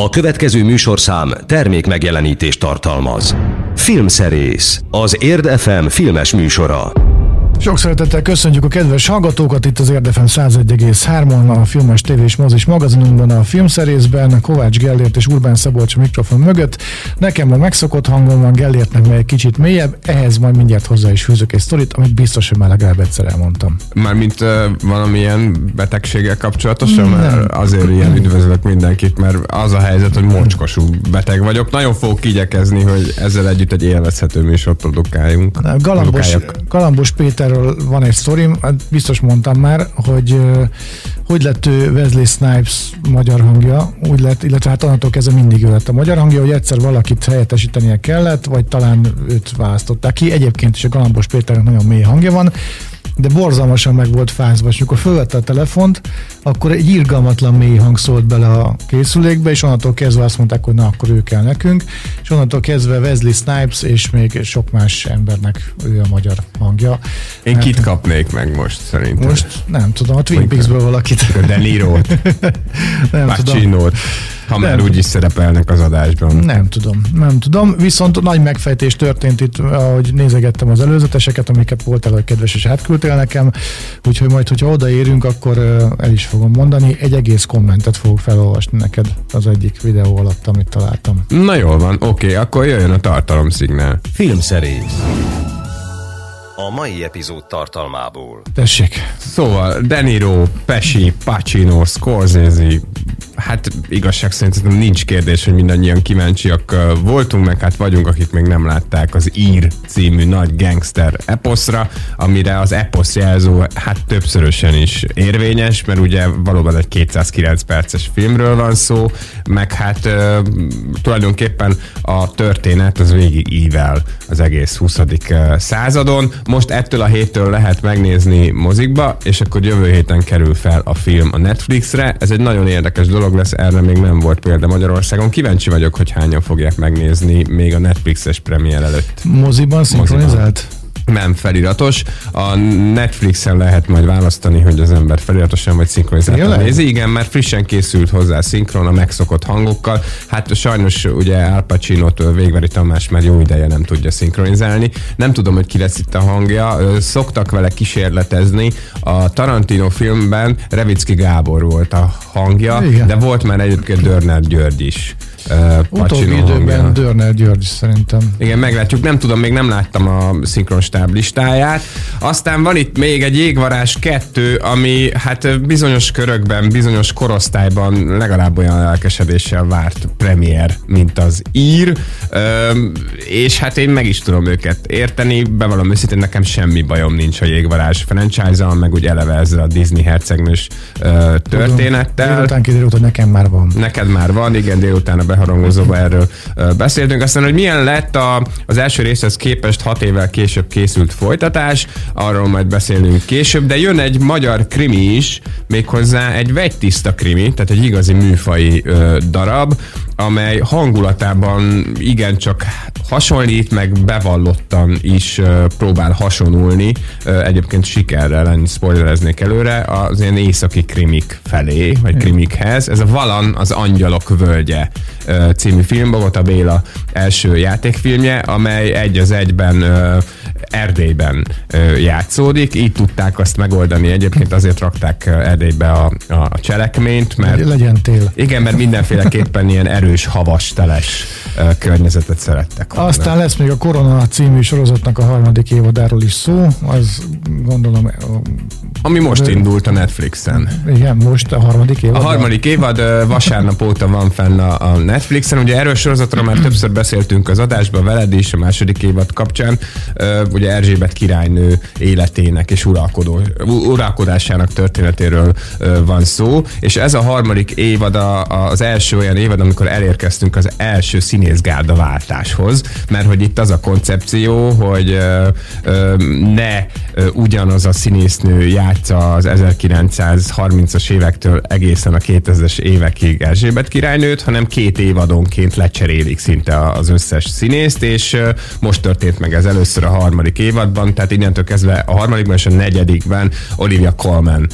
A következő műsorszám termék megjelenítést tartalmaz. Filmszerész, az Érd FM filmes műsora. Sok szeretettel köszöntjük a kedves hallgatókat itt az Érdefem 101,3-on, a filmes tévés mozis magazinunkban, a filmszerészben, Kovács Gellért és Urbán Szabolcs a mikrofon mögött. Nekem a megszokott hangom van, Gellértnek meg egy kicsit mélyebb, ehhez majd mindjárt hozzá is fűzök egy sztorit, amit biztos, hogy már legalább egyszer elmondtam. Mármint uh, valamilyen betegséggel kapcsolatosan, mert azért ilyen üdvözlök mindenkit, mert az a helyzet, hogy mocskosú beteg vagyok. Nagyon fogok igyekezni, hogy ezzel együtt egy élvezhető műsort produkáljunk. Galambos. Galambos Péterről van egy sztorim, hát biztos mondtam már, hogy hogy lett ő Wesley Snipes magyar hangja, úgy lett, illetve hát onnantól kezdve mindig ő lett a magyar hangja, hogy egyszer valakit helyettesítenie kellett, vagy talán őt választották ki. Egyébként is a Galambos Péternek nagyon mély hangja van, de borzalmasan meg volt fázva, és amikor fölvette a telefont, akkor egy irgalmatlan mély hang szólt bele a készülékbe, és onnantól kezdve azt mondták, hogy na, akkor ő kell nekünk, és onnantól kezdve Wesley Snipes és még sok más embernek ő a magyar hangja. Én kit kapnék meg most szerintem? Most nem tudom, a Twin Peaks-ből valakit. De Niro-t, Nem tudom. Pacino-t, ha már Nem. úgy is szerepelnek az adásban. Nem tudom, nem tudom. Viszont nagy megfejtés történt itt, ahogy nézegettem az előzeteseket, amiket voltál, hogy kedves és átküldtél nekem. Úgyhogy majd, hogyha odaérünk, akkor ö, el is fogom mondani. Egy egész kommentet fogok felolvasni neked az egyik videó alatt, amit találtam. Na jól van, oké, akkor jöjjön a tartalomszignál. Filmszerész. A mai epizód tartalmából. Tessék. Szóval De Niro, Pesci, Pacino, Scorsese, hát igazság szerint nincs kérdés, hogy mindannyian kíváncsiak voltunk, meg hát vagyunk, akik még nem látták az Ír című nagy gangster eposzra, amire az eposz jelző hát többszörösen is érvényes, mert ugye valóban egy 209 perces filmről van szó, meg hát ö, tulajdonképpen a történet az végig ível az egész 20. ö, századon. Most ettől a héttől lehet megnézni mozikba, és akkor jövő héten kerül fel a film a Netflixre. Ez egy nagyon érdekes dolog lesz, erre még nem volt példa Magyarországon. Kíváncsi vagyok, hogy hányan fogják megnézni még a Netflixes premier előtt. Moziban szinkronizált? Nem feliratos. A Netflixen lehet majd választani, hogy az ember feliratosan vagy szinkronizáltan nézi. Igen, mert frissen készült hozzá szinkron a megszokott hangokkal. Hát sajnos ugye Al Pacino-t Végveri Tamás már jó ideje nem tudja szinkronizálni. Nem tudom, hogy ki lesz itt a hangja. Szoktak vele kísérletezni. A Tarantino filmben Revicki Gábor volt a hangja, Igen. de volt már egyébként Dörner György is. ö, Utóbbi időben hangja. Dörner György szerintem. Igen, meglátjuk. Nem tudom, még nem láttam a listáját. Aztán van itt még egy jégvarás kettő, ami hát bizonyos körökben, bizonyos korosztályban legalább olyan lelkesedéssel várt premier, mint az ír. Öm, és hát én meg is tudom őket érteni. Bevallom őszintén, nekem semmi bajom nincs a jégvarás franchise-al, meg úgy eleve ezzel a Disney hercegnős ö, történettel. Délután kiderült, hogy nekem már van. Neked már van, igen, délután a beharangozóban erről ö, beszéltünk. Aztán, hogy milyen lett a, az első részhez képest hat évvel később készült folytatás, arról majd beszélünk később, de jön egy magyar krimi is, méghozzá egy vegytiszta krimi, tehát egy igazi műfai ö, darab, amely hangulatában igencsak hasonlít, meg bevallottan is ö, próbál hasonulni, ö, egyébként sikerrel, ennyit spoilereznék előre, az ilyen északi krimik felé, vagy krimikhez. Ez a Valan, az Angyalok völgye ö, című film, Bogota Béla első játékfilmje, amely egy az egyben ö, Erdélyben játszódik. Így tudták azt megoldani. Egyébként azért rakták Erdélybe a, a, cselekményt, mert Legyen tél. igen, mert mindenféleképpen ilyen erős, havas, teles környezetet szerettek. volna. Aztán lesz még a Korona című sorozatnak a harmadik évadáról is szó, az gondolom, Ami most indult a Netflixen. igen, most a harmadik évad. A harmadik évad vasárnap óta van fenn a, a Netflixen. Ugye erről a sorozatról már többször beszéltünk az adásban veled is a második évad kapcsán. Ugye Erzsébet királynő életének és uralkodó, uralkodásának történetéről van szó. És ez a harmadik évad a, az első olyan évad, amikor elérkeztünk az első színészgárda váltáshoz, mert hogy itt az a koncepció, hogy ne ugyanaz a színésznő játsza az 1930-as évektől egészen a 2000-es évekig Erzsébet királynőt, hanem két évadonként lecserélik szinte az összes színészt, és most történt meg ez először a harmadik évadban, tehát innentől kezdve a harmadikban és a negyedikben Olivia Colman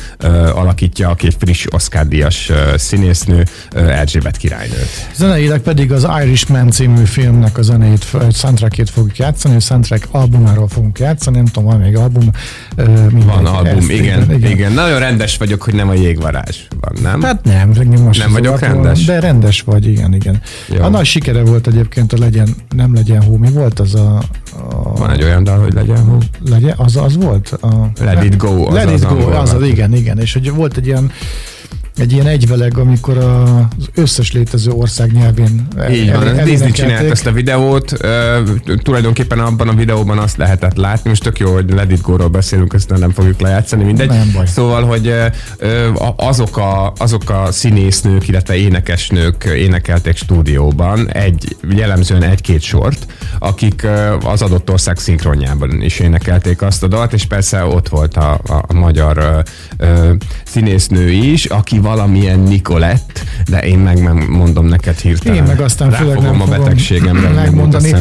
alakítja, aki egy friss Oscar-díjas színésznő, Erzsébet királynőt. Zeneileg pedig az Irishman című filmnek a zenét, soundtrackét fogjuk játszani, a soundtrack albumáról fogunk játszani, nem tudom, van még album. Van album, ezt, igen, igen, igen. Nagyon rendes vagyok, hogy nem a jégvarázs van, nem? Hát nem, nem, most nem vagyok rendes. De rendes vagy, igen, igen. Jó. A nagy sikere volt egyébként a legyen, nem legyen hó. Mi volt az a, a... Van egy olyan dal, hogy legyen hó. Legyen, az, az volt? A, Let it go. Az Let it go, az, az, igen, igen. És hogy volt egy ilyen egy ilyen egyveleg, amikor az összes létező ország nyelvén Így van, el, Disney csinált ezt a videót, uh, tulajdonképpen abban a videóban azt lehetett látni, most tök jó, hogy Let It Go-ról beszélünk, ezt nem fogjuk lejátszani, mindegy. Nem baj. Szóval, hogy azok, a, azok a színésznők, illetve énekesnők énekelték stúdióban, egy, jellemzően egy-két sort, akik az adott ország szinkronjában is énekelték azt a dalt, és persze ott volt a, a, a magyar uh, uh, színésznő is, aki valamilyen Nikolett, de én meg mondom neked hirtelen. Én meg aztán főleg nem a betegségemre megmondani.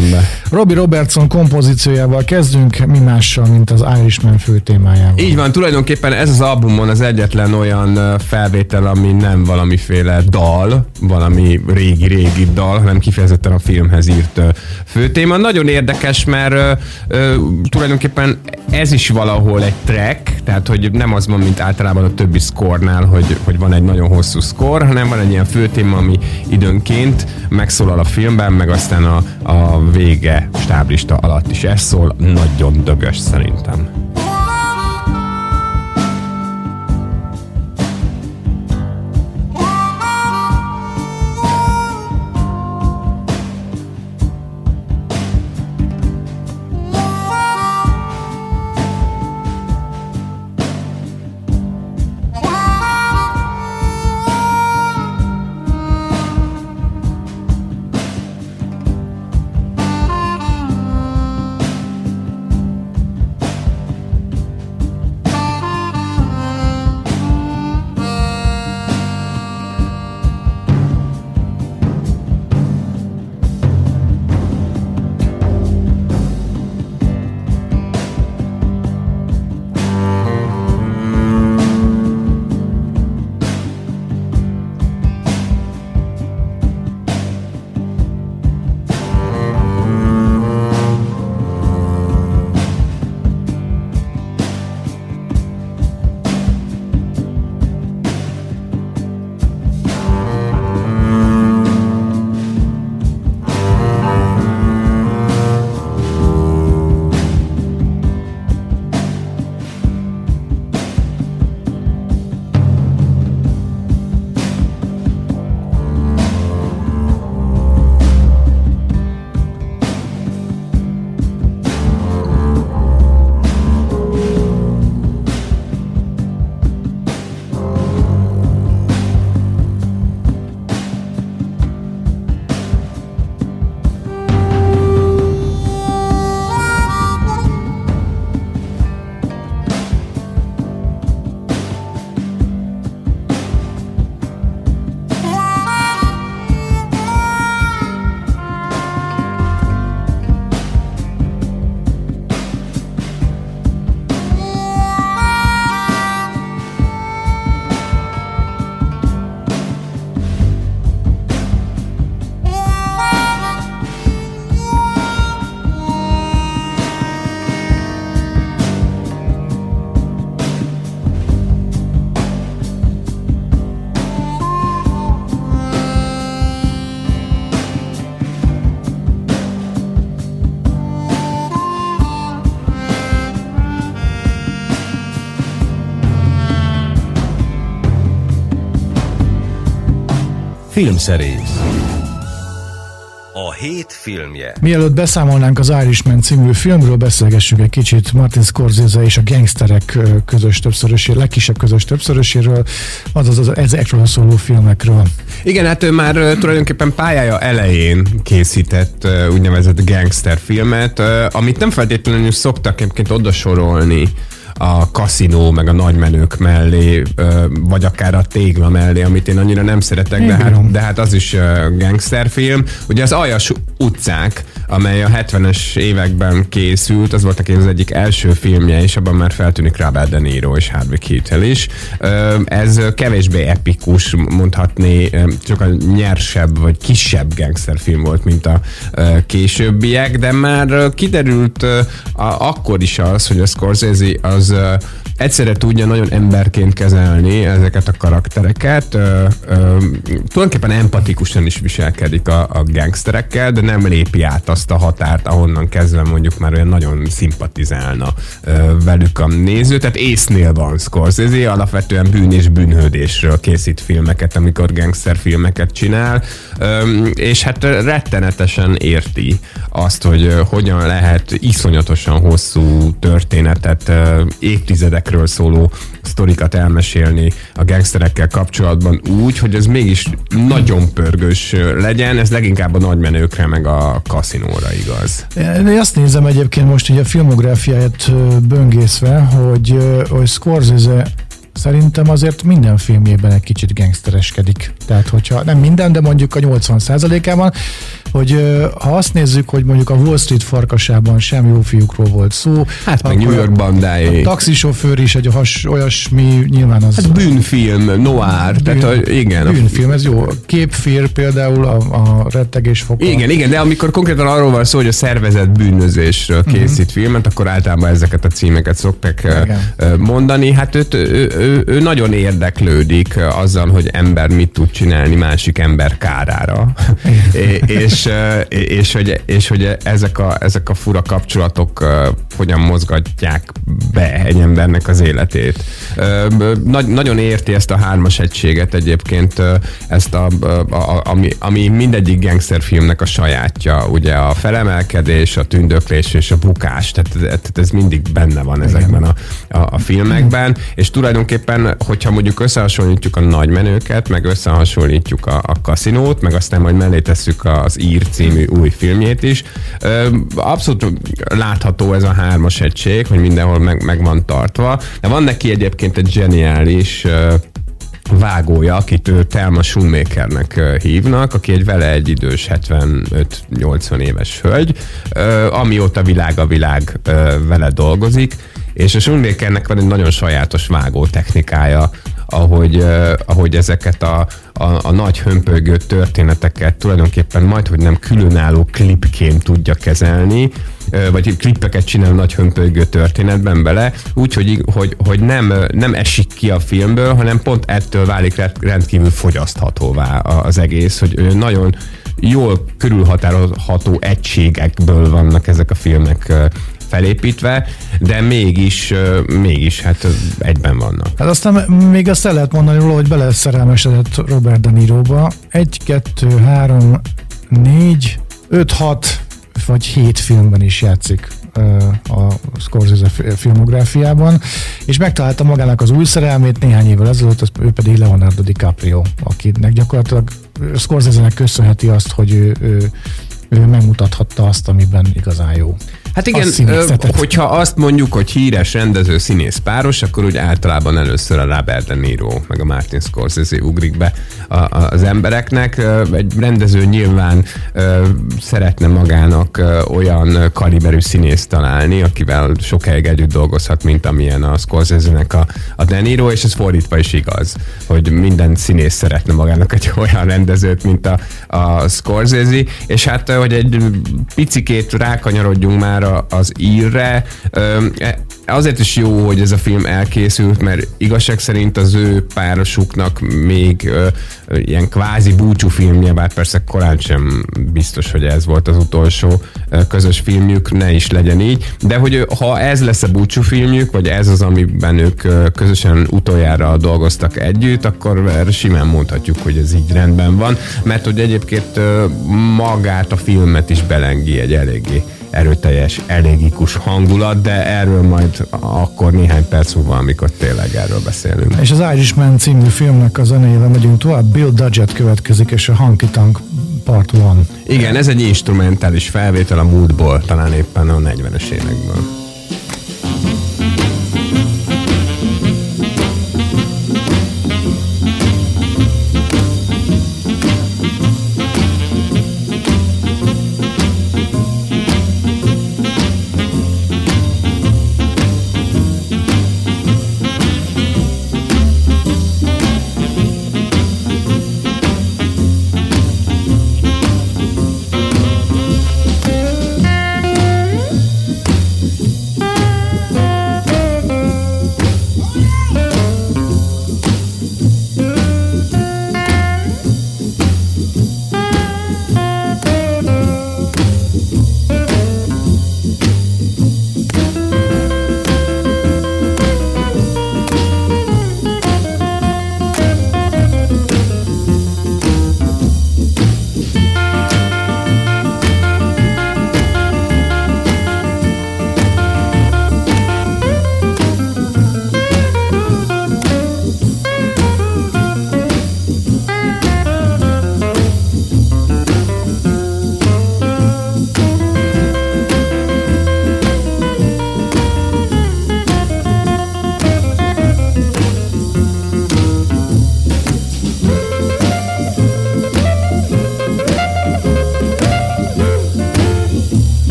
Robbie Robertson kompozíciójával kezdünk, mi mással, mint az Irishman fő témájával. Így van, tulajdonképpen ez az albumon az egyetlen olyan felvétel, ami nem valamiféle dal, valami régi-régi dal, hanem kifejezetten a filmhez írt főtéma. Nagyon érdekes, mert uh, tulajdonképpen ez is valahol egy track, tehát hogy nem az van, mint általában a többi scornál, hogy, hogy van egy nagyon hosszú szkor, hanem van egy ilyen főtéma, ami időnként megszólal a filmben, meg aztán a, a vége stáblista alatt is ez szól, nagyon dögös szerintem. Filmszerész a hét filmje. Mielőtt beszámolnánk az Irishman című filmről, beszélgessünk egy kicsit Martin Scorsese és a gangsterek közös többszöröséről, legkisebb közös többszöröséről, azaz az ezekről szóló filmekről. Igen, hát ő már tulajdonképpen pályája elején készített úgynevezett gangster filmet, amit nem feltétlenül szoktak egyébként odasorolni a kaszinó, meg a nagymenők mellé, vagy akár a tégla mellé, amit én annyira nem szeretek, de hát, de hát az is gangsterfilm. Ugye az Aljas utcák, amely a 70-es években készült, az volt az egyik első filmje, és abban már feltűnik Robert De Niro és Harvey Keitel is. Ez kevésbé epikus, mondhatni, csak a nyersebb vagy kisebb gangsterfilm volt, mint a későbbiek, de már kiderült akkor is az, hogy a Scorsese az egyszerre tudja nagyon emberként kezelni ezeket a karaktereket, ö, ö, tulajdonképpen empatikusan is viselkedik a, a gangsterekkel, de nem lépi át azt a határt, ahonnan kezdve mondjuk már olyan nagyon szimpatizálna ö, velük a néző, tehát észnél van Scorsese, alapvetően bűn és bűnhődésről készít filmeket, amikor gangster filmeket csinál, ö, és hát rettenetesen érti azt, hogy hogyan lehet iszonyatosan hosszú történetet évtizedek gangsterekről szóló sztorikat elmesélni a gangsterekkel kapcsolatban úgy, hogy ez mégis nagyon pörgős legyen, ez leginkább a nagymenőkre meg a kaszinóra igaz. Én azt nézem egyébként most így a filmográfiáját böngészve, hogy, hogy Scorsese szerintem azért minden filmjében egy kicsit gangstereskedik. Tehát, hogyha nem minden, de mondjuk a 80%-ában, hogy ha azt nézzük, hogy mondjuk a Wall Street farkasában sem jó fiúkról volt szó. Hát meg New York bandái. A taxisofőr is egy has, olyasmi, nyilván az... Hát bűnfilm, noir, bűn, tehát a, igen. Bűnfilm, ez jó. Képfér például a, a rettegés foka. Igen, igen, de amikor konkrétan arról van szó, hogy a szervezet bűnözésről mhm. készít uh-huh. filmet, akkor általában ezeket a címeket szokták igen. mondani. Hát őt, ő, ő, ő nagyon érdeklődik azzal, hogy ember mit tud csinálni másik ember kárára. és és, és, hogy, és hogy ezek a, ezek a fura kapcsolatok hogyan mozgatják be egy embernek az életét. Nagy, nagyon érti ezt a hármas egységet egyébként, ezt a, a, ami, ami mindegyik gangsterfilmnek a sajátja, ugye a felemelkedés, a tündöklés és a bukás, tehát, tehát ez mindig benne van ezekben a, a, a filmekben, és tulajdonképpen, hogyha mondjuk összehasonlítjuk a nagymenőket, meg összehasonlítjuk a, a kaszinót, meg aztán majd mellé tesszük az Ír című új filmjét is. Abszolút látható ez a hármas egység, hogy mindenhol meg, meg van tartva. De van neki egyébként egy zseniális vágója, akit ő Telma Schumachernek hívnak, aki egy vele egy idős 75-80 éves hölgy, amióta világ a világ vele dolgozik, és a Schumachernek van egy nagyon sajátos vágó technikája, ahogy, uh, ahogy ezeket a, a, a nagy hömpölygő történeteket tulajdonképpen majd, hogy nem különálló klipként tudja kezelni, vagy klippeket csinál nagy hömpölygő történetben bele, úgy, hogy, hogy, nem, nem esik ki a filmből, hanem pont ettől válik rendkívül fogyaszthatóvá az egész, hogy nagyon jól körülhatárolható egységekből vannak ezek a filmek felépítve, de mégis, mégis hát egyben vannak. Hát aztán még azt el lehet mondani róla, hogy beleszerelmesedett Robert De Niroba. Egy, kettő, három, négy, öt, hat vagy hét filmben is játszik a Scorsese filmográfiában, és megtalálta magának az új szerelmét néhány évvel ezelőtt, az, ő pedig Leonardo DiCaprio, akinek gyakorlatilag Scorsese-nek köszönheti azt, hogy ő, ő, ő megmutathatta azt, amiben igazán jó. Hát igen, hogyha azt mondjuk, hogy híres rendező színész páros, akkor úgy általában először a Robert De Niro, meg a Martin Scorsese ugrik be a, a, az embereknek. Egy rendező nyilván ö, szeretne magának ö, olyan kaliberű színészt találni, akivel sokáig együtt dolgozhat, mint amilyen a Scorsese-nek a, a De Niro, és ez fordítva is igaz, hogy minden színész szeretne magának egy olyan rendezőt, mint a, a Scorsese, és hát, hogy egy picikét rákanyarodjunk már a, az írre. E, azért is jó, hogy ez a film elkészült, mert igazság szerint az ő párosuknak még ilyen kvázi búcsú filmje, bár persze korán sem biztos, hogy ez volt az utolsó közös filmjük, ne is legyen így, de hogy ha ez lesz a búcsú filmjük, vagy ez az, amiben ők közösen utoljára dolgoztak együtt, akkor simán mondhatjuk, hogy ez így rendben van, mert hogy egyébként magát a filmet is belengi egy eléggé erőteljes, elégikus hangulat, de erről majd akkor néhány perc múlva, amikor tényleg erről beszélünk. És az Irishman című filmnek a zenéjével megyünk tovább, Bill Dudgett következik, és a Honky Tonk Part 1. Igen, ez egy instrumentális felvétel a múltból, talán éppen a 40-es évekből.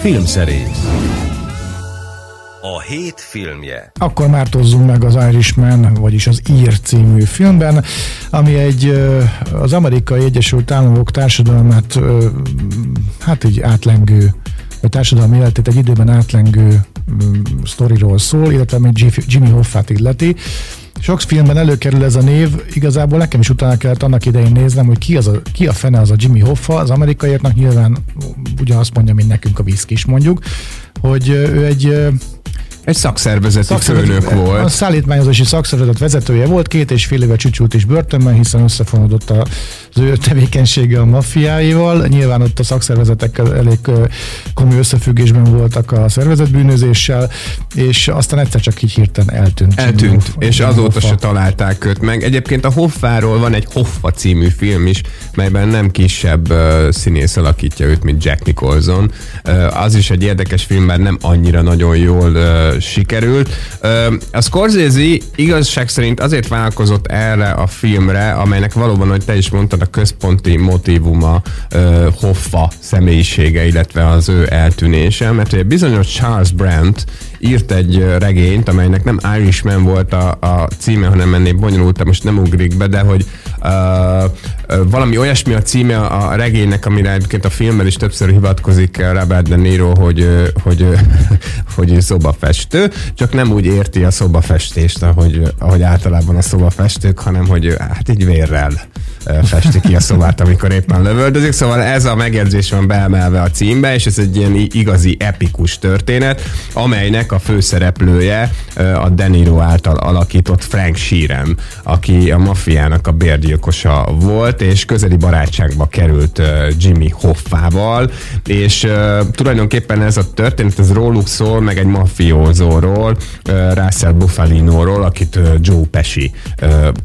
Filmszerész A hét filmje Akkor mártozzunk meg az Irishman, vagyis az Ír című filmben, ami egy az amerikai Egyesült Államok társadalmát hát így átlengő vagy társadalmi életét egy időben átlengő sztoriról szól, illetve még Jimmy Hoffát illeti. Sok filmben előkerül ez a név, igazából nekem is utána kellett annak idején néznem, hogy ki, az a, ki a fene az a Jimmy Hoffa, az amerikaiaknak nyilván ugyanazt mondja, mint nekünk a is mondjuk, hogy ő egy egy szakszervezeti Szakszervezet, főnök volt. A szállítmányozási szakszervezet vezetője volt, két és fél éve csücsült is börtönben, hiszen összefonódott az ő tevékenysége a maffiáival. Nyilván ott a szakszervezetekkel elég komoly összefüggésben voltak a szervezetbűnözéssel, és aztán egyszer csak így hirtelen eltűnt. Eltűnt, Hoff, és azóta Hoffa. se találták őt meg. Egyébként a Hoffáról van egy Hoffa című film is, melyben nem kisebb uh, színész alakítja őt, mint Jack Nicholson. Uh, az is egy érdekes film, mert nem annyira nagyon jól uh, sikerült. A Scorsese igazság szerint azért vállalkozott erre a filmre, amelynek valóban, hogy te is mondtad, a központi motivuma Hoffa személyisége, illetve az ő eltűnése, mert egy bizonyos Charles Brandt írt egy regényt, amelynek nem Irishman volt a, a címe, hanem ennél bonyolult, most nem ugrik be, de hogy uh, valami olyasmi a címe a regénynek, amire egyébként a filmben is többször hivatkozik Robert De Niro, hogy, hogy, hogy, hogy szobafestő, csak nem úgy érti a szobafestést, ahogy, ahogy általában a szobafestők, hanem hogy hát így vérrel festi ki a szobát, amikor éppen lövöldözik. Szóval ez a megjegyzés van beemelve a címbe, és ez egy ilyen igazi epikus történet, amelynek a főszereplője a Deniro által alakított Frank Sheeran, aki a maffiának a bérgyilkosa volt, és közeli barátságba került Jimmy Hoffával, és tulajdonképpen ez a történet, ez róluk szól, meg egy mafiózóról, Russell Buffalino-ról, akit Joe Pesci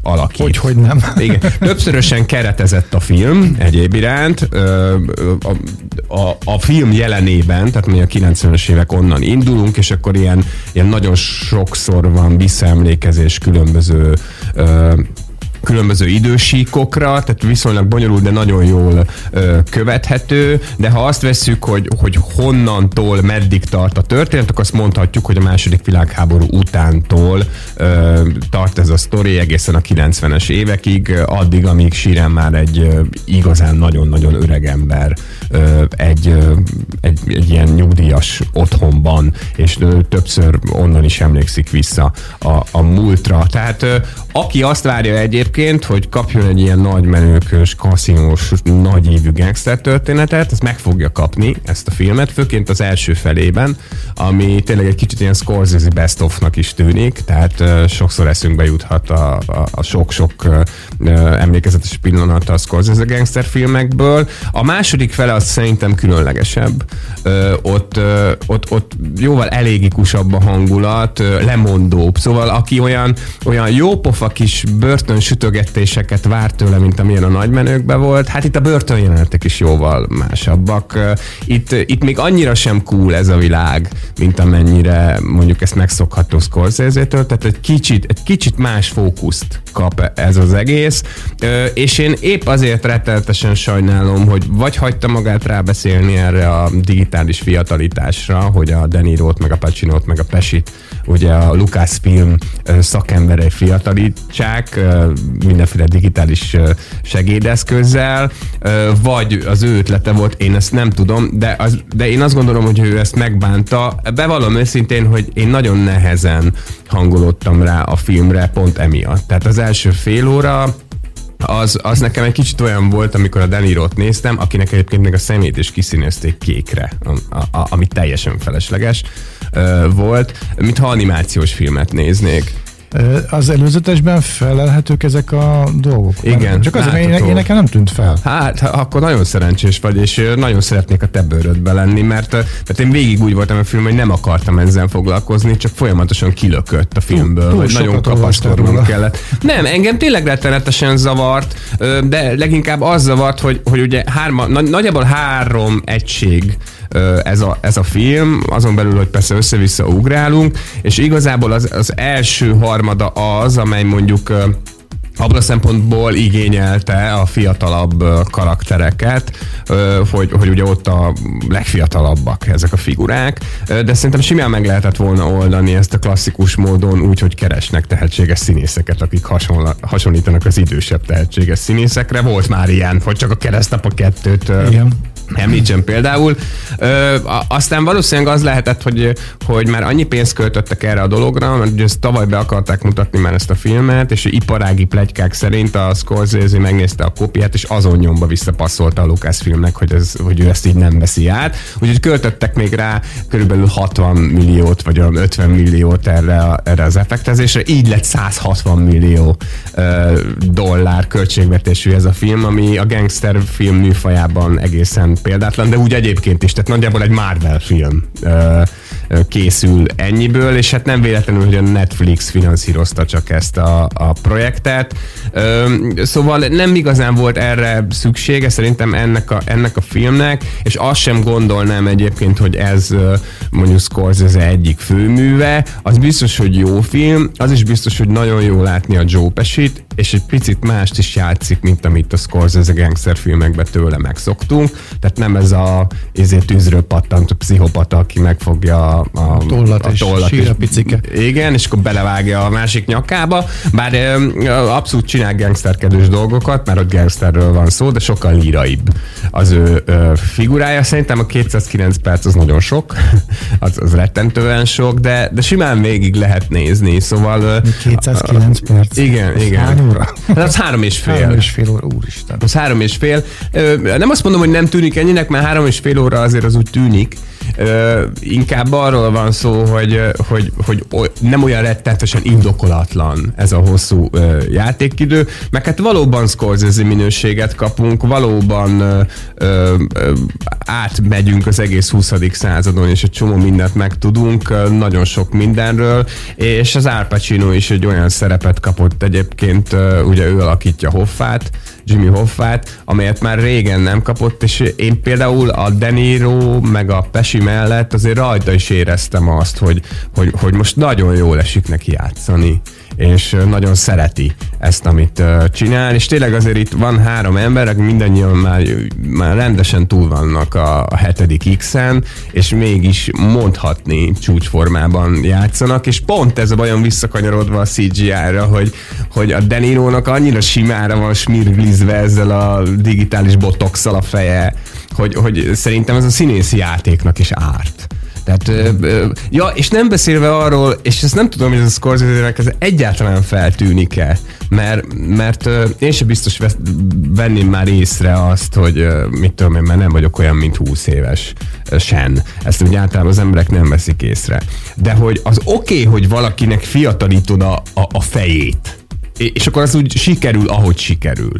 alakít. Hogy, hogy nem. Igen. Többszörös erősen keretezett a film egyéb iránt. A, a, a film jelenében, tehát mi a 90-es évek onnan indulunk, és akkor ilyen, ilyen nagyon sokszor van visszaemlékezés különböző különböző idősíkokra, tehát viszonylag bonyolult, de nagyon jól ö, követhető, de ha azt vesszük, hogy, hogy honnantól meddig tart a történet, akkor azt mondhatjuk, hogy a második világháború utántól ö, tart ez a sztori egészen a 90-es évekig, addig, amíg Siren már egy ö, igazán nagyon-nagyon öreg ember ö, egy, ö, egy, egy ilyen nyugdíjas otthonban, és ö, többször onnan is emlékszik vissza a, a múltra. Tehát ö, aki azt várja egyébként, egyébként, hogy kapjon egy ilyen nagy menőkös, kaszinós, nagy évű gangster történetet, ezt meg fogja kapni, ezt a filmet, főként az első felében, ami tényleg egy kicsit ilyen Scorsese best of-nak is tűnik, tehát uh, sokszor eszünkbe juthat a, a, a sok-sok uh, emlékezetes pillanat a Scorsese gangster filmekből. A második fele az szerintem különlegesebb. Uh, ott, uh, ott, ott jóval elégikusabb a hangulat, uh, lemondóbb. Szóval aki olyan, olyan jópofa kis börtön sütögetéseket vár tőle, mint amilyen a nagymenőkben volt. Hát itt a börtönjelenetek is jóval másabbak. Itt, itt még annyira sem cool ez a világ, mint amennyire mondjuk ezt megszokható Scorsese-től, tehát egy kicsit, egy kicsit más fókuszt kap ez az egész, és én épp azért retteltesen sajnálom, hogy vagy hagyta magát rábeszélni erre a digitális fiatalitásra, hogy a Denirot, meg a Pacinót, meg a Pesit, ugye a Lucasfilm szakemberei fiatalítsák, mindenféle digitális segédeszközzel, vagy az ő ötlete volt, én ezt nem tudom, de, az, de én azt gondolom, hogy ő ezt megbánta. Bevallom őszintén, hogy én nagyon nehezen hangolódtam rá a filmre pont emiatt. Tehát az első fél óra az, az nekem egy kicsit olyan volt, amikor a Denirot néztem, akinek egyébként még a szemét is kiszínezték kékre, a, a, ami teljesen felesleges uh, volt, mintha animációs filmet néznék. Az előzetesben felelhetők ezek a dolgok? Igen. Csak azért, én, én nekem nem tűnt fel. Hát, akkor nagyon szerencsés vagy, és nagyon szeretnék a te bőrödbe lenni, mert, mert én végig úgy voltam a film, hogy nem akartam ezzel foglalkozni, csak folyamatosan kilökött a filmből, túl, túl nagyon kapasztornom kellett. Nem, engem tényleg rettenetesen zavart, de leginkább az zavart, hogy, hogy ugye hárma, nagyjából három egység ez a, ez a film, azon belül, hogy persze össze-vissza ugrálunk, és igazából az, az első harmada az, amely mondjuk abban a szempontból igényelte a fiatalabb karaktereket, hogy, hogy ugye ott a legfiatalabbak ezek a figurák, de szerintem simán meg lehetett volna oldani ezt a klasszikus módon úgy, hogy keresnek tehetséges színészeket, akik hasonl- hasonlítanak az idősebb tehetséges színészekre. Volt már ilyen, hogy csak a keresztapa kettőt Igen említsen például. Ö, aztán valószínűleg az lehetett, hogy, hogy már annyi pénzt költöttek erre a dologra, mert ugye ezt tavaly be akarták mutatni már ezt a filmet, és iparági plegykák szerint a Scorsese megnézte a kopiát, és azon nyomba visszapasszolta a Lucas filmnek, hogy, ez, hogy ő ezt így nem veszi át. Úgyhogy költöttek még rá körülbelül 60 milliót, vagy 50 milliót erre, a, erre az effektezésre, így lett 160 millió ö, dollár költségvetésű ez a film, ami a gangster film műfajában egészen példátlan, de úgy egyébként is, tehát nagyjából egy Marvel film készül ennyiből, és hát nem véletlenül, hogy a Netflix finanszírozta csak ezt a, a projektet. Szóval nem igazán volt erre szüksége szerintem ennek a, ennek a filmnek, és azt sem gondolnám egyébként, hogy ez mondjuk Scorsese egyik főműve. Az biztos, hogy jó film, az is biztos, hogy nagyon jó látni a Joe Pesci-t, és egy picit mást is játszik, mint amit a Scorsese gangster filmekben tőle megszoktunk. Tehát nem ez a ezért tűzről pattant a pszichopata, aki megfogja a, a tollat, a tollat és, és picike. Igen, és akkor belevágja a másik nyakába. Bár abszolút csinál gangsterkedős dolgokat, mert a gangsterről van szó, de sokkal líraibb az ő figurája. Szerintem a 209 perc az nagyon sok, az, az rettentően sok, de, de simán végig lehet nézni, szóval... 209 perc? Igen, igen. Óra? Hát az három és fél. Három és fél óra, úristen. Az három és fél. Nem azt mondom, hogy nem tűnik ennyinek, mert három és fél óra azért az úgy tűnik, inkább arról van szó, hogy, hogy, hogy nem olyan rettetesen indokolatlan ez a hosszú játékidő, meg hát valóban Scorsese minőséget kapunk, valóban átmegyünk az egész 20. századon, és egy csomó mindent megtudunk, nagyon sok mindenről, és az Al Pacino is egy olyan szerepet kapott egyébként, ugye ő alakítja Hoffát, Jimmy Hoffát, amelyet már régen nem kapott, és én például a De meg a Pesi mellett azért rajta is éreztem azt, hogy, hogy, hogy most nagyon jól esik neki játszani és nagyon szereti ezt, amit csinál, és tényleg azért itt van három ember, akik mindannyian már, már rendesen túl vannak a, a hetedik X-en, és mégis mondhatni csúcsformában játszanak, és pont ez a bajom visszakanyarodva a CGI-ra, hogy, hogy a Deniro-nak annyira simára van smirglizve ezzel a digitális botoxal a feje, hogy, hogy szerintem ez a színészi játéknak is árt. Tehát, ja, és nem beszélve arról, és ezt nem tudom, hogy ez a scorsese ez egyáltalán feltűnik-e, mert, mert én sem biztos venném már észre azt, hogy mit tudom én, mert nem vagyok olyan, mint 20 éves sen. Ezt úgy általában az emberek nem veszik észre. De hogy az oké, okay, hogy valakinek fiatalítod a, a, a fejét, és akkor az úgy sikerül, ahogy sikerül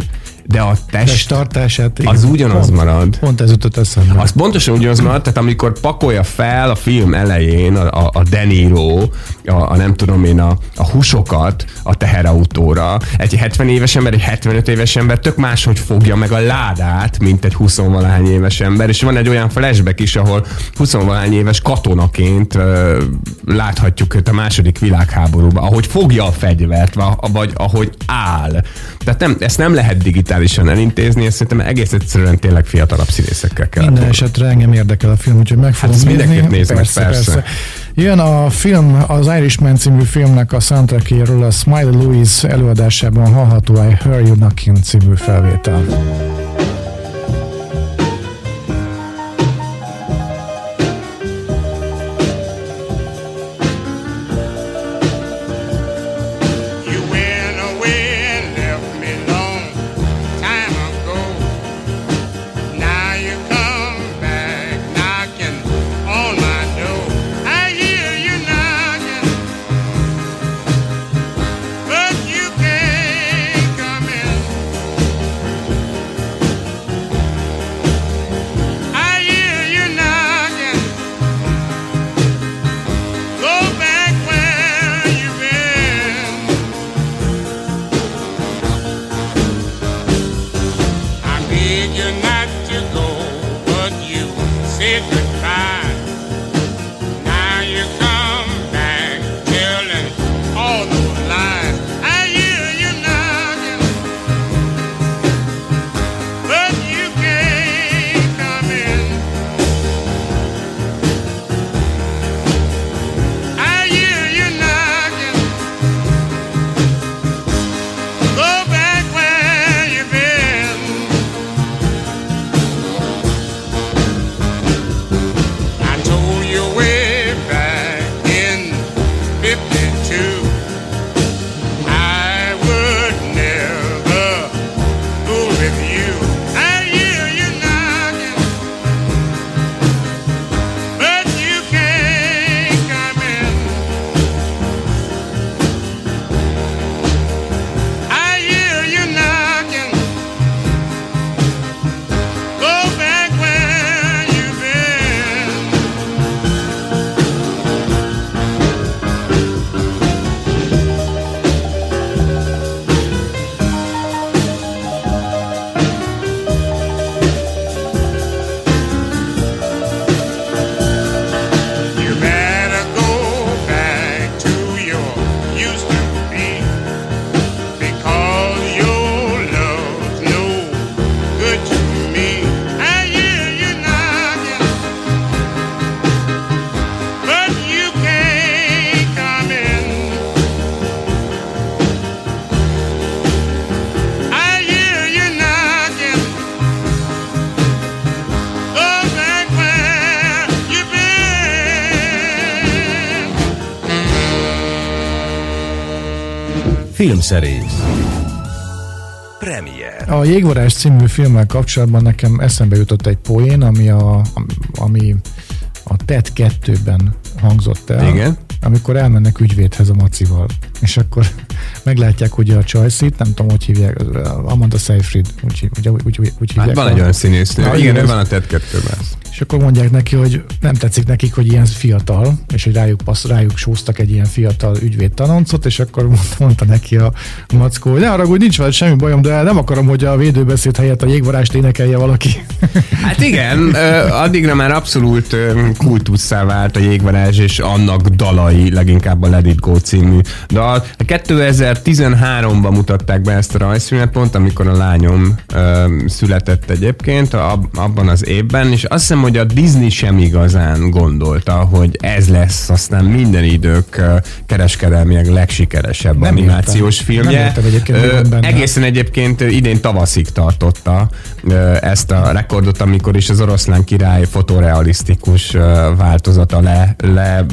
de a test, test tartását igen, az ugyanaz pont, marad. Pont ez jutott eszembe. Az pontosan ugyanaz marad, tehát amikor pakolja fel a film elején a, a, a Deniro, a, a nem tudom én, a, a húsokat a teherautóra, egy 70 éves ember, egy 75 éves ember tök máshogy fogja meg a ládát, mint egy 20 valahány éves ember, és van egy olyan flashback is, ahol 20 valahány éves katonaként uh, láthatjuk őt a második világháborúban, ahogy fogja a fegyvert, vagy, vagy ahogy áll. Tehát nem, ezt nem lehet digitális digitálisan elintézni, ezt szerintem egész egyszerűen tényleg fiatalabb színészekkel kell. Minden esetre engem érdekel a film, úgyhogy meg fogom hát nézni. Persze, meg, persze. persze. Jön a film, az Irishman című filmnek a soundtrackéről a Smiley Louise előadásában hallható I Hear You Knocking című felvétel. Filmszerész Premier A Jégvarás című filmmel kapcsolatban nekem eszembe jutott egy poén, ami a, ami a TED 2-ben hangzott el. Igen. Amikor elmennek ügyvédhez a macival, és akkor meglátják hogy a Csajszit, nem tudom, hogy hívják, Amanda Seyfried, úgy, úgy, úgy, úgy, úgy hívják. Hát van a- egy olyan színésznő. Na, Igen, igen, ő van a TED 2 És akkor mondják neki, hogy nem tetszik nekik, hogy ilyen fiatal, és hogy rájuk, passz, rájuk sóztak egy ilyen fiatal ügyvéd tanoncot, és akkor mondta, neki a mackó, hogy ne haragudj, nincs veled semmi bajom, de nem akarom, hogy a védőbeszéd helyett a jégvarást énekelje valaki. Hát igen, addigra már abszolút ö, kultusszá vált a jégvarázs, és annak dalai, leginkább a Let It Go című dal. 2013-ban mutatták be ezt a rajzfilmet, pont amikor a lányom született egyébként, ab, abban az évben, és azt hiszem, hogy a Disney sem igazán gondolta, hogy ez lesz aztán minden idők kereskedelmileg legsikeresebb Nem animációs értem. filmje. Nem értem egyébként, Ö, egészen egyébként idén tavaszig tartotta ö, ezt a rekordot, amikor is az oroszlán király fotorealisztikus ö, változata le, le,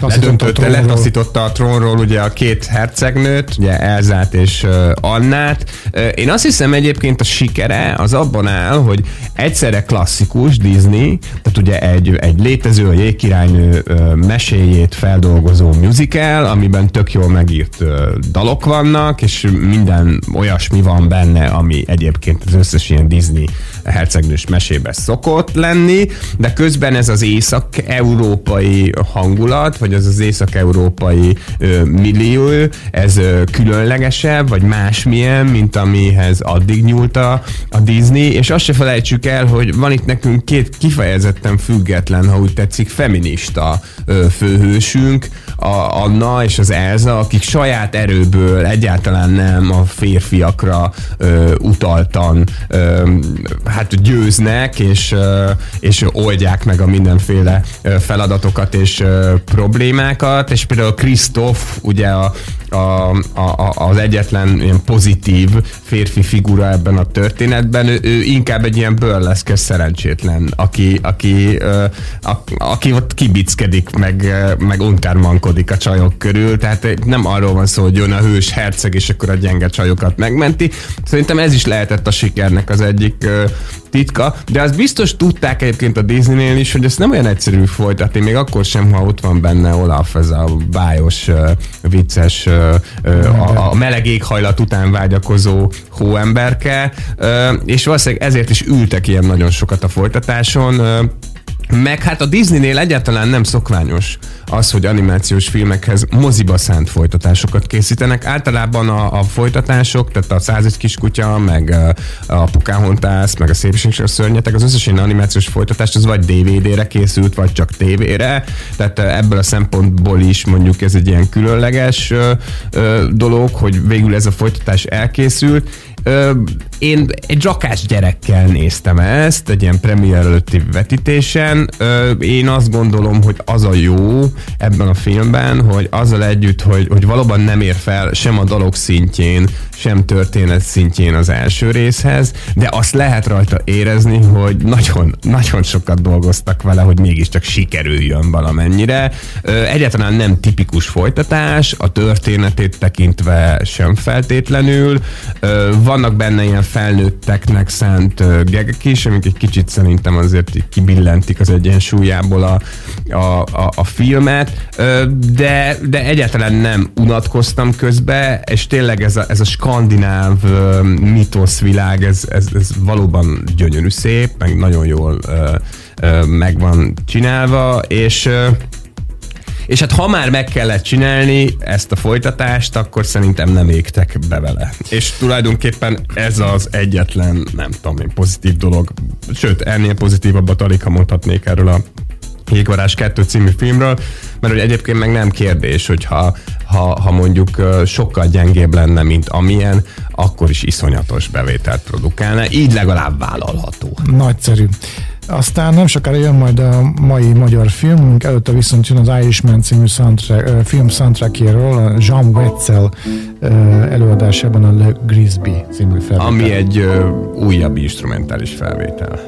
ledöntötte, letaszította a trónról ugye a két hercegnőt, ugye Elzát és ö, Annát. Ö, Én azt hiszem egyébként a sikere az abban áll, hogy egyszerre klasszikus Disney, tehát ugye egy, egy létező, a jégkirálynő meséjét feldolgozó musical, amiben tök jól megírt dalok vannak, és minden olyasmi van benne, ami egyébként az összes ilyen Disney hercegnős mesébe szokott lenni, de közben ez az észak-európai hangulat, vagy az az észak-európai millió, ez különlegesebb, vagy másmilyen, mint amihez addig nyúlt a, a Disney, és azt se felejtsük el, hogy van itt nekünk két kifejezetten független, ha úgy tetszik, feminista főhősünk, a Anna és az Elza, akik saját erőből egyáltalán nem a férfiakra ö, utaltan ö, hát győznek, és, ö, és oldják meg a mindenféle feladatokat és ö, problémákat, és például Krisztof, ugye a, a, a, az egyetlen ilyen pozitív férfi figura ebben a történetben, ő, ő inkább egy ilyen burleszkes szerencsétlen, aki, aki, ö, a, aki ott kibickedik, meg, meg untármankodik a csajok körül, tehát nem arról van szó, hogy jön a hős herceg, és akkor a gyenge csajokat megmenti. Szerintem ez is lehetett a sikernek az egyik titka, de azt biztos tudták egyébként a Disneynél is, hogy ezt nem olyan egyszerű folytatni, még akkor sem, ha ott van benne Olaf, ez a bájos, vicces, a, a meleg éghajlat után vágyakozó hóemberke, és valószínűleg ezért is ültek ilyen nagyon sokat a folytatáson, meg hát a Disneynél egyáltalán nem szokványos az, hogy animációs filmekhez moziba szánt folytatásokat készítenek. Általában a, a folytatások, tehát a 101 kiskutya, meg ö, a Pocahontas, meg a Szépség és a Szörnyetek, az összes animációs folytatást, az vagy DVD-re készült, vagy csak tévére. Tehát ebből a szempontból is mondjuk ez egy ilyen különleges ö, ö, dolog, hogy végül ez a folytatás elkészült. Én egy rakás gyerekkel néztem ezt, egy ilyen premier előtti vetítésen. Én azt gondolom, hogy az a jó ebben a filmben, hogy azzal együtt, hogy, hogy valóban nem ér fel sem a dalok szintjén, sem történet szintjén az első részhez, de azt lehet rajta érezni, hogy nagyon, nagyon sokat dolgoztak vele, hogy mégiscsak sikerüljön valamennyire. Egyáltalán nem tipikus folytatás, a történetét tekintve sem feltétlenül. Vannak benne ilyen felnőtteknek szánt gegek is, amik egy kicsit szerintem azért kibillentik az egyensúlyából a, a, a, a filmet, de, de egyáltalán nem unatkoztam közbe, és tényleg ez a, ez a skandináv mitoszvilág, ez, ez, ez valóban gyönyörű szép, meg nagyon jól ö, ö, meg van csinálva, és és hát ha már meg kellett csinálni ezt a folytatást, akkor szerintem nem égtek be vele. És tulajdonképpen ez az egyetlen, nem tudom én, pozitív dolog. Sőt, ennél pozitívabbat alig, ha mondhatnék erről a Jégvarás 2 című filmről, mert hogy egyébként meg nem kérdés, hogy ha, ha, ha mondjuk sokkal gyengébb lenne, mint amilyen, akkor is iszonyatos bevételt produkálna, így legalább vállalható. Nagyszerű. Aztán nem sokára jön majd a mai magyar filmünk, előtte viszont jön az Irishman című soundtrack, film soundtrackjéről, a Jean Wetzel előadásában a Le Grisby című felvétel. Ami egy újabb instrumentális felvétel.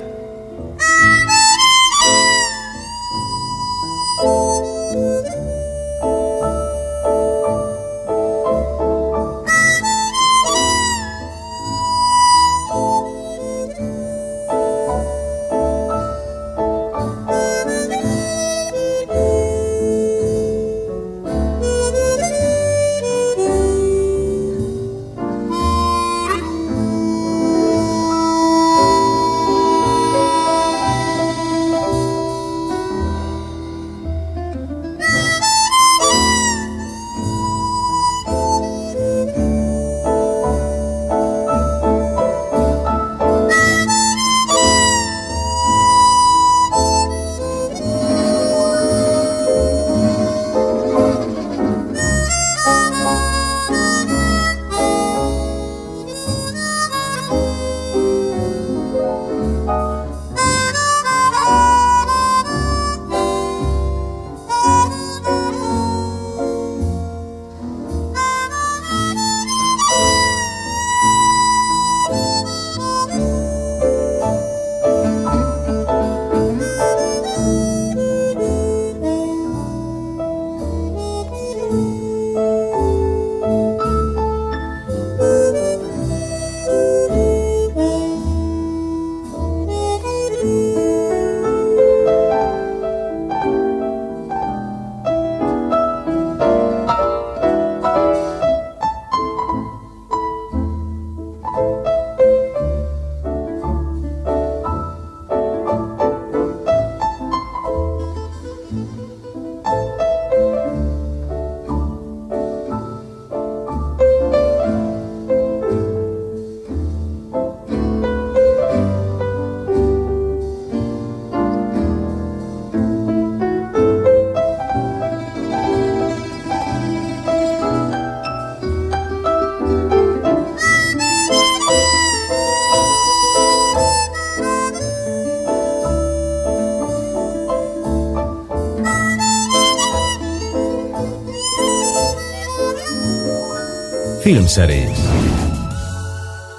Filmszerész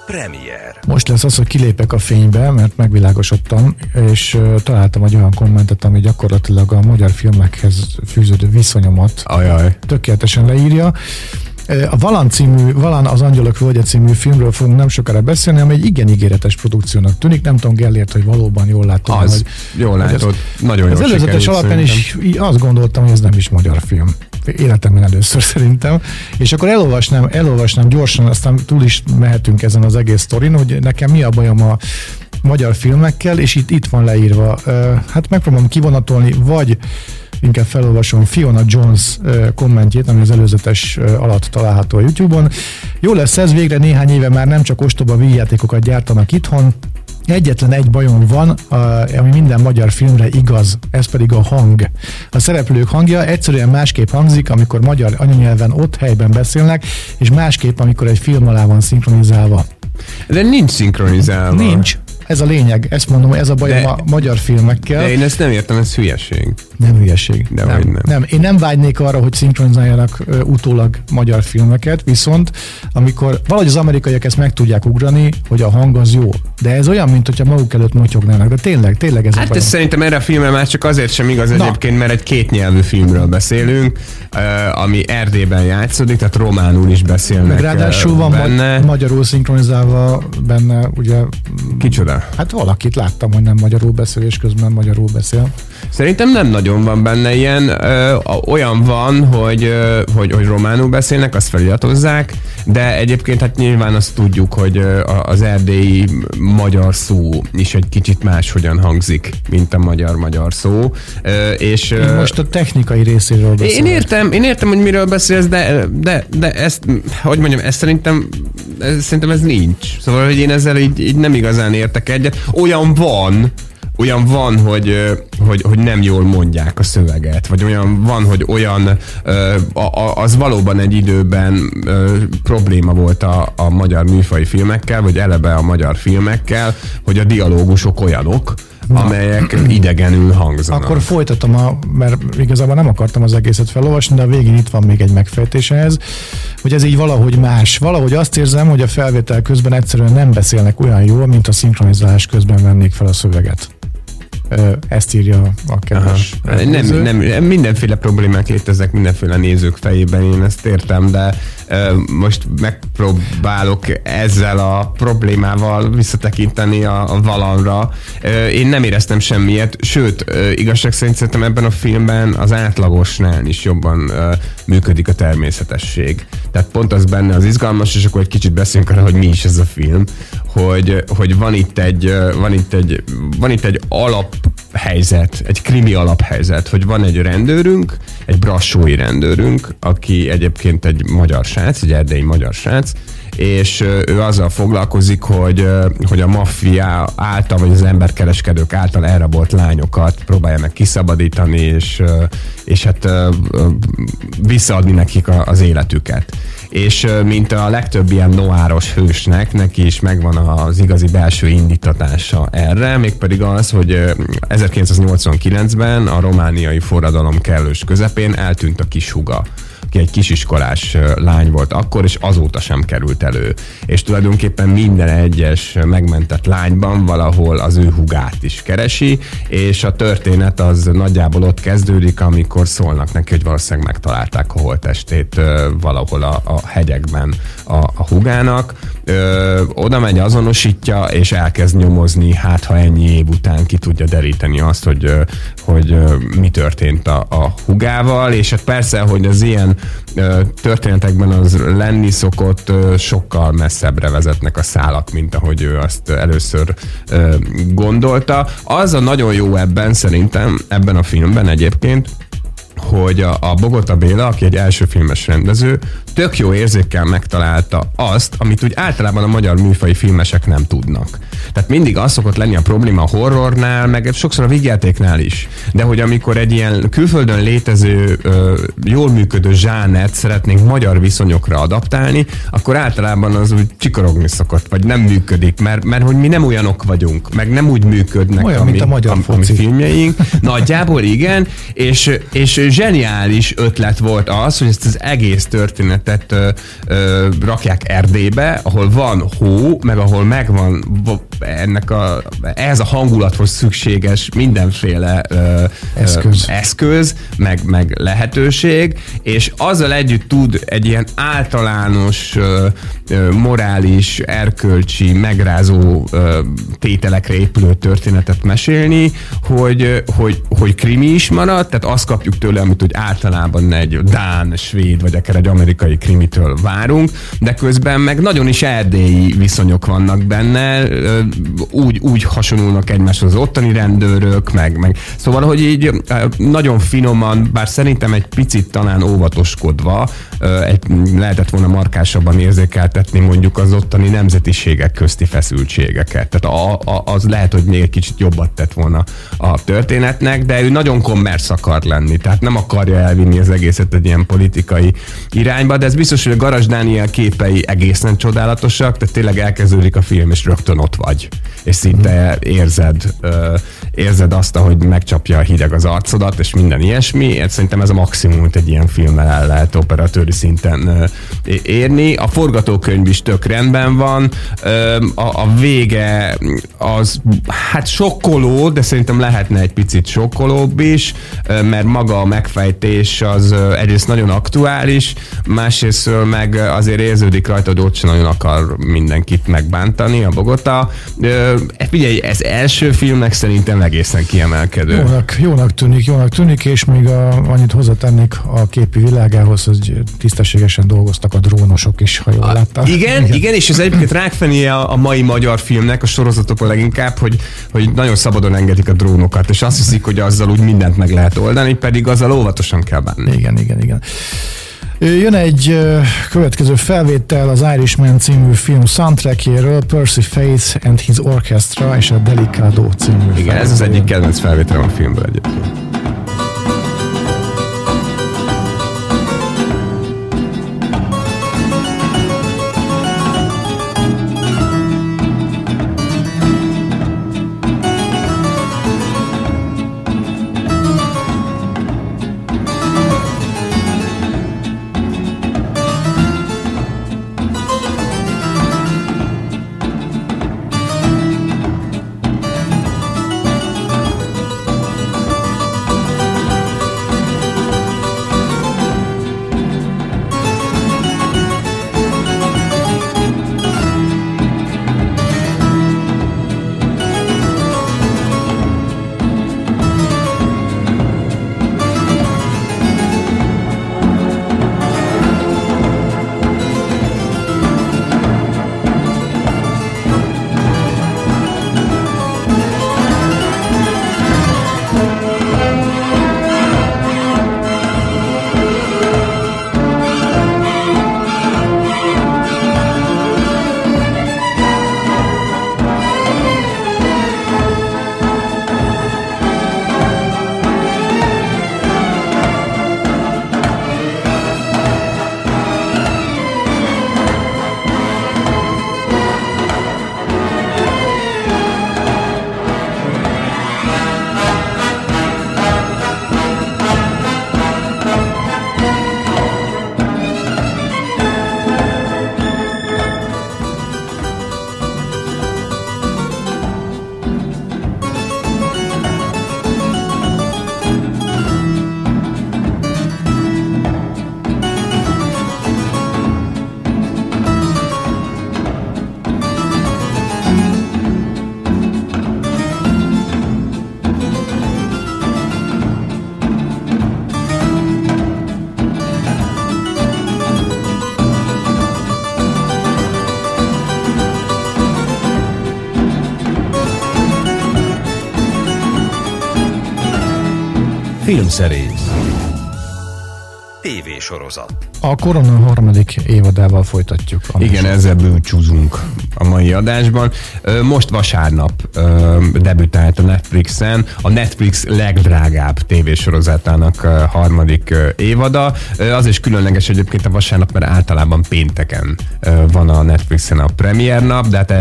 Premier Most lesz az, hogy kilépek a fénybe, mert megvilágosodtam, és találtam egy olyan kommentet, ami gyakorlatilag a magyar filmekhez fűződő viszonyomat Ajaj. tökéletesen leírja. A Valan című, Valan az Angyalok Völgye című filmről fogunk nem sokára beszélni, ami egy igen ígéretes produkciónak tűnik. Nem tudom, Gellért, hogy valóban jól látom. Az, hogy, jól látod, hogy nagyon Az jól előzetes sikerült alapján is szerintem. így azt gondoltam, hogy ez nem is magyar film. Életemben először szerintem. És akkor elolvasnám, elolvasnám gyorsan, aztán túl is mehetünk ezen az egész sztorin, hogy nekem mi a bajom a magyar filmekkel, és itt, itt van leírva. Hát megpróbálom kivonatolni, vagy inkább felolvasom Fiona Jones kommentjét, ami az előzetes alatt található a YouTube-on. Jó lesz ez, végre néhány éve már nem csak ostoba vígjátékokat gyártanak itthon, Egyetlen egy bajom van, ami minden magyar filmre igaz, ez pedig a hang. A szereplők hangja egyszerűen másképp hangzik, amikor magyar anyanyelven ott helyben beszélnek, és másképp, amikor egy film alá van szinkronizálva. De nincs szinkronizálva. Nincs. Ez a lényeg, ezt mondom, ez a bajom De- a magyar filmekkel. De én ezt nem értem, ez hülyeség. Nem hülyeség. De nem, nem. nem. Én nem vágynék arra, hogy szinkronizáljanak ö, utólag magyar filmeket, viszont amikor valahogy az amerikaiak ezt meg tudják ugrani, hogy a hang az jó. De ez olyan, mint hogyha maguk előtt motyognának. De tényleg, tényleg ez a Hát bajom. ez szerintem erre a filmre már csak azért sem igaz Na. egyébként, mert egy kétnyelvű filmről beszélünk, ami Erdélyben játszódik, tehát románul is beszélnek Meg ráadásul van benne. ma- magyarul szinkronizálva benne, ugye, Kicsoda? Hát valakit láttam, hogy nem magyarul beszél, és közben magyarul beszél. Szerintem nem nagyon van benne ilyen. Ö, olyan van, hogy, ö, hogy, hogy románul beszélnek, azt feliratozzák, de egyébként hát nyilván azt tudjuk, hogy az erdélyi magyar szó is egy kicsit máshogyan hangzik, mint a magyar-magyar szó. Ö, És, Én most a technikai részéről beszélek. én értem, én értem, hogy miről beszélsz, de, de, de ezt, hogy mondjam, ezt szerintem, ez, szerintem ez nincs. Szóval, hogy én ezzel így, így nem igazán értek egyet. Olyan van, olyan van, hogy, hogy, hogy nem jól mondják a szöveget, vagy olyan van, hogy olyan, az valóban egy időben probléma volt a, a magyar műfai filmekkel, vagy eleve a magyar filmekkel, hogy a dialógusok olyanok, amelyek idegenül hangzanak. Akkor folytatom, a, mert igazából nem akartam az egészet felolvasni, de a végén itt van még egy megfejtés ehhez, hogy ez így valahogy más. Valahogy azt érzem, hogy a felvétel közben egyszerűen nem beszélnek olyan jól, mint a szinkronizálás közben vennék fel a szöveget. Ezt írja a kedves Nem, nem, mindenféle problémák léteznek mindenféle nézők fejében, én ezt értem, de most megpróbálok ezzel a problémával visszatekinteni a, a valamra. Én nem éreztem semmiet, sőt, igazság szerint szerintem ebben a filmben az átlagosnál is jobban működik a természetesség. Tehát pont az benne az izgalmas, és akkor egy kicsit beszéljünk arra, hogy mi is ez a film, hogy, hogy van itt egy, van itt egy, van itt egy alaphelyzet, egy krimi alaphelyzet, hogy van egy rendőrünk, egy brassói rendőrünk, aki egyébként egy magyar srác, egy erdélyi magyar srác, és ő azzal foglalkozik, hogy, hogy a maffia által, vagy az emberkereskedők által elrabolt lányokat próbálja meg kiszabadítani, és, és hát visszaadni nekik az életüket. És mint a legtöbb ilyen noáros hősnek, neki is megvan az igazi belső indítatása erre, mégpedig az, hogy ö, 1989-ben a romániai forradalom kellős közepén eltűnt a kis huga aki egy kisiskolás lány volt akkor, és azóta sem került elő. És tulajdonképpen minden egyes megmentett lányban valahol az ő hugát is keresi, és a történet az nagyjából ott kezdődik, amikor szólnak neki, hogy valószínűleg megtalálták a holttestét valahol a, a hegyekben a, a hugának. Ö, oda megy, azonosítja, és elkezd nyomozni, hát ha ennyi év után ki tudja deríteni azt, hogy, ö, hogy ö, mi történt a, a hugával, és hát persze, hogy az ilyen ö, történetekben az lenni szokott, ö, sokkal messzebbre vezetnek a szálak, mint ahogy ő azt először ö, gondolta. Az a nagyon jó ebben szerintem, ebben a filmben egyébként, hogy a, a Bogota Béla, aki egy első filmes rendező, tök jó érzékkel megtalálta azt, amit úgy általában a magyar műfai filmesek nem tudnak. Tehát mindig az szokott lenni a probléma a horrornál, meg sokszor a vígjátéknál is. De hogy amikor egy ilyen külföldön létező, jól működő zsánert szeretnénk magyar viszonyokra adaptálni, akkor általában az úgy csikorogni szokott, vagy nem működik, mert, mert hogy mi nem olyanok vagyunk, meg nem úgy működnek Olyan, a, mint mi, a magyar a, a mi foci. filmjeink. Nagyjából igen, és, és zseniális ötlet volt az, hogy ezt az egész történetet ö, ö, rakják Erdélybe, ahol van hó, meg ahol megvan ennek a, ehhez a hangulathoz szükséges mindenféle ö, eszköz. Ö, eszköz, meg, meg lehetőség, és azzal együtt tud egy ilyen általános ö, ö, morális, erkölcsi, megrázó ö, tételekre épülő történetet mesélni, hogy, hogy, hogy krimi is marad, tehát azt kapjuk tőle, amit úgy általában egy Dán, Svéd, vagy akár egy amerikai krimitől várunk, de közben meg nagyon is erdélyi viszonyok vannak benne, úgy, úgy hasonlulnak egymáshoz az ottani rendőrök, meg, meg. Szóval, hogy így nagyon finoman, bár szerintem egy picit talán óvatoskodva, egy, lehetett volna markásabban érzékeltetni mondjuk az ottani nemzetiségek közti feszültségeket. Tehát a, a, az lehet, hogy még kicsit jobbat tett volna a történetnek, de ő nagyon kommersz akar lenni, tehát nem akarja elvinni az egészet egy ilyen politikai irányba, de ez biztos, hogy a Garas Dániel képei egészen csodálatosak, tehát tényleg elkezdődik a film, és rögtön ott vagy, és szinte érzed, érzed azt, hogy megcsapja a hideg az arcodat, és minden ilyesmi. Én szerintem ez a maximum, hogy egy ilyen filmmel el lehet operatőri szinten érni. A forgatókönyv is tök rendben van, a, a vége az hát sokkoló, de szerintem lehetne egy picit sokkolóbb is, mert maga a megfejtés az egyrészt nagyon aktuális, másrészt meg azért érződik rajta, hogy ott sem nagyon akar mindenkit megbántani a Bogota. Figyelj, ez első filmnek szerintem egészen kiemelkedő. Jónak, jónak tűnik, jónak tűnik, és még a, annyit hozzátennék a képi világához, hogy tisztességesen dolgoztak a drónosok is, ha jól láttam. Igen, igen, igen, és ez egyébként rákfené a, a mai magyar filmnek, a sorozatokon leginkább, hogy, hogy nagyon szabadon engedik a drónokat, és azt hiszik, hogy azzal úgy mindent meg lehet oldani, pedig azzal óvatosan kell bánni. Igen, igen, igen. Jön egy következő felvétel az Irishman című film soundtrackjéről, Percy Faith and His Orchestra és a Delicado című Igen, felvétel. ez az egyik kedvenc felvételem a filmből egyébként. Filmszerész. TV sorozat A Korona harmadik évadával folytatjuk. Igen, ezzel búcsúzunk a mai adásban. Most vasárnap debütált a Netflixen a Netflix legdrágább tévésorozatának harmadik évada. Az is különleges egyébként a vasárnap, mert általában pénteken van a Netflixen a premier nap, de hát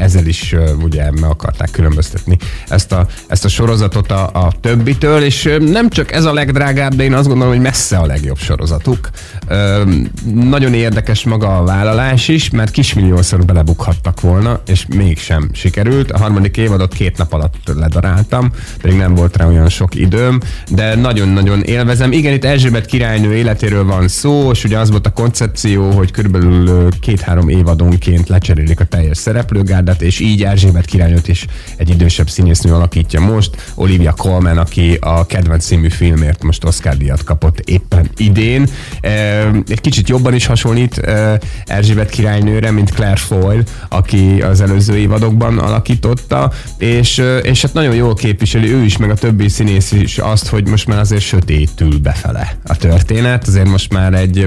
ezzel is ugye meg akarták különböztetni ezt a, ezt a sorozatot a, a többitől, és nem csak ez a legdrágább, de én azt gondolom, hogy messze a legjobb sorozatuk. Nagyon érdekes maga a vállalás is, mert kismilliószor belebukhattak volna, és mégsem sikerült. A harmadik évadot két nap alatt ledaráltam, pedig nem volt rá olyan sok időm, de nagyon-nagyon élvezem. Igen, itt Erzsébet királynő életéről van szó, és ugye az volt a koncepció, hogy körülbelül két-három évadonként lecserélik a teljes szereplőgárdát, és így Erzsébet királynőt is egy idősebb színésznő alakítja most. Olivia Colman, aki a kedvenc című filmért most Oscar díjat kapott éppen idén. Egy kicsit jobban is hasonlít Erzsébet királynőre, mint Claire Foyle, aki az előző évadokban alakította, és, és hát nagyon jól képviseli ő is, meg a többi színész is azt, hogy most már azért sötétül befele a történet, azért most már egy,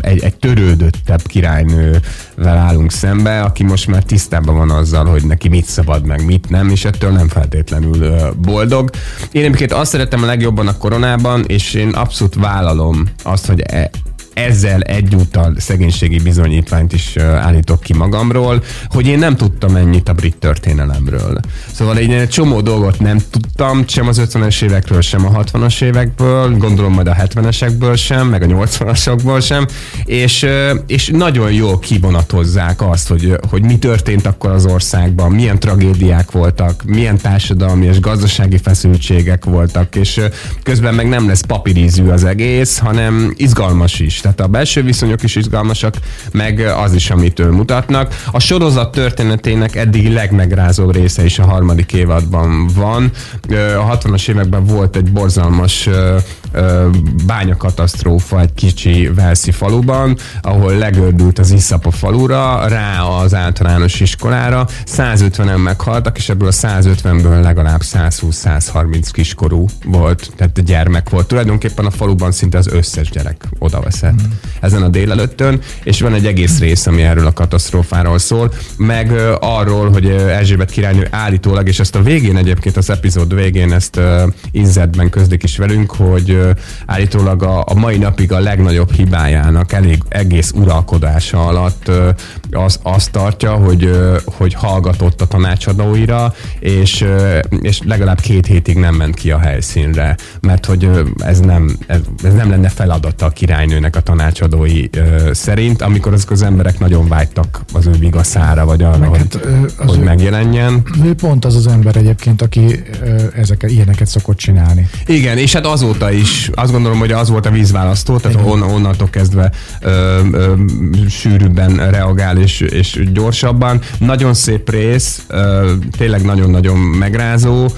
egy, egy törődöttebb királynővel állunk szembe, aki most már tisztában van azzal, hogy neki mit szabad, meg mit nem, és ettől nem feltétlenül boldog. Én egyébként azt szeretem a legjobban a koronában, és én abszolút vállalom azt, hogy e, ezzel egyúttal szegénységi bizonyítványt is állítok ki magamról, hogy én nem tudtam ennyit a brit történelemről. Szóval én egy csomó dolgot nem tudtam, sem az 50-es évekről, sem a 60-as évekből, gondolom majd a 70-esekből sem, meg a 80-asokból sem, és, és nagyon jól kivonatozzák azt, hogy, hogy mi történt akkor az országban, milyen tragédiák voltak, milyen társadalmi és gazdasági feszültségek voltak, és közben meg nem lesz papírízű az egész, hanem izgalmas is. Tehát a belső viszonyok is izgalmasak, meg az is, amit ő mutatnak. A sorozat történetének eddigi legmegrázóbb része is a harmadik évadban van. A 60-as években volt egy borzalmas bányakatasztrófa egy kicsi Velszi faluban, ahol legördült az Iszapa falura, rá az általános iskolára. 150-en meghaltak, és ebből a 150-ből legalább 120-130 kiskorú volt, tehát gyermek volt. Tulajdonképpen a faluban szinte az összes gyerek odaveszett mm. ezen a délelőttön, és van egy egész rész, ami erről a katasztrófáról szól, meg arról, hogy Erzsébet királynő állítólag, és ezt a végén egyébként az epizód végén ezt uh, Inzedben közlik is velünk, hogy állítólag a, a mai napig a legnagyobb hibájának elég egész uralkodása alatt az, azt tartja, hogy, hogy hallgatott a tanácsadóira, és, és legalább két hétig nem ment ki a helyszínre, mert hogy ez nem, ez, nem lenne feladata a királynőnek a tanácsadói szerint, amikor azok az emberek nagyon vágytak az ő vigaszára, vagy arra, Meg hogy, hát, az hogy ő, megjelenjen. Ő pont az az ember egyébként, aki ezeket, ilyeneket szokott csinálni. Igen, és hát azóta is azt gondolom, hogy az volt a vízválasztó, tehát on, onnantól kezdve ö, ö, sűrűbben reagál és, és gyorsabban. Nagyon szép rész, tényleg nagyon-nagyon megrázó,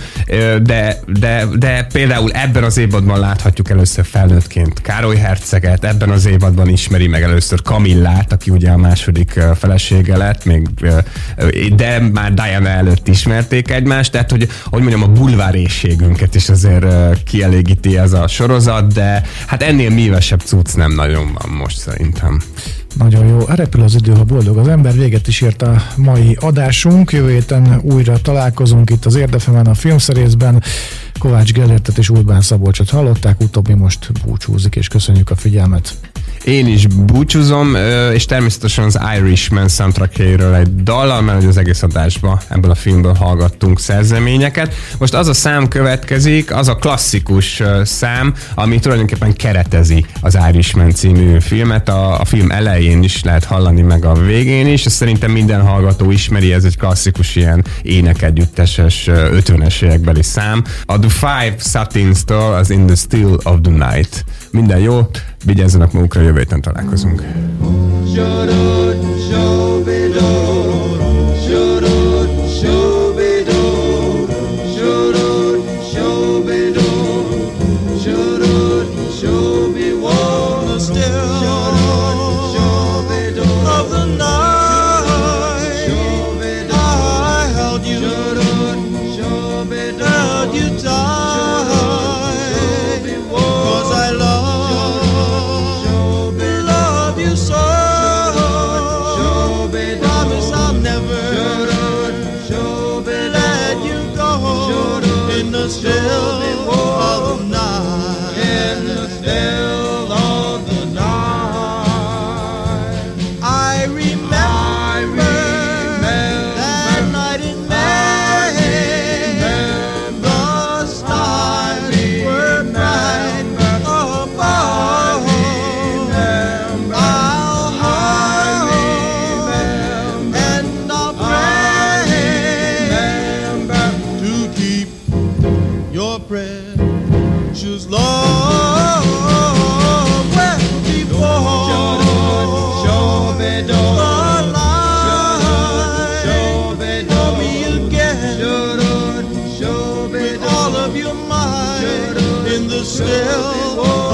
de, de, de például ebben az évadban láthatjuk először felnőttként Károly Herceget, ebben az évadban ismeri meg először Kamillát, aki ugye a második felesége lett, még, de már Diana előtt ismerték egymást, tehát hogy, hogy mondjam, a bulvárészségünket is azért kielégíti ez a sorozat, de hát ennél mívesebb cucc nem nagyon van most szerintem. Nagyon jó. Repül az idő, ha boldog az ember. Véget is ért a mai adásunk. Jövő héten újra találkozunk itt az Érdefemen a filmszerészben. Kovács Gellertet és Urbán Szabolcsot hallották, utóbbi most búcsúzik, és köszönjük a figyelmet. Én is búcsúzom, és természetesen az Irishman soundtrackjéről egy dallal, mert az egész adásban ebből a filmből hallgattunk szerzeményeket. Most az a szám következik, az a klasszikus szám, ami tulajdonképpen keretezi az Irishman című filmet. A, a film elején is lehet hallani, meg a végén is. Ezt szerintem minden hallgató ismeri, ez egy klasszikus ilyen énekegyütteses 50-es évekbeli szám. A The Five Satins-től az In the Still of the Night. Minden jó, vigyázzanak magukra, jövő héten találkozunk. the yourself.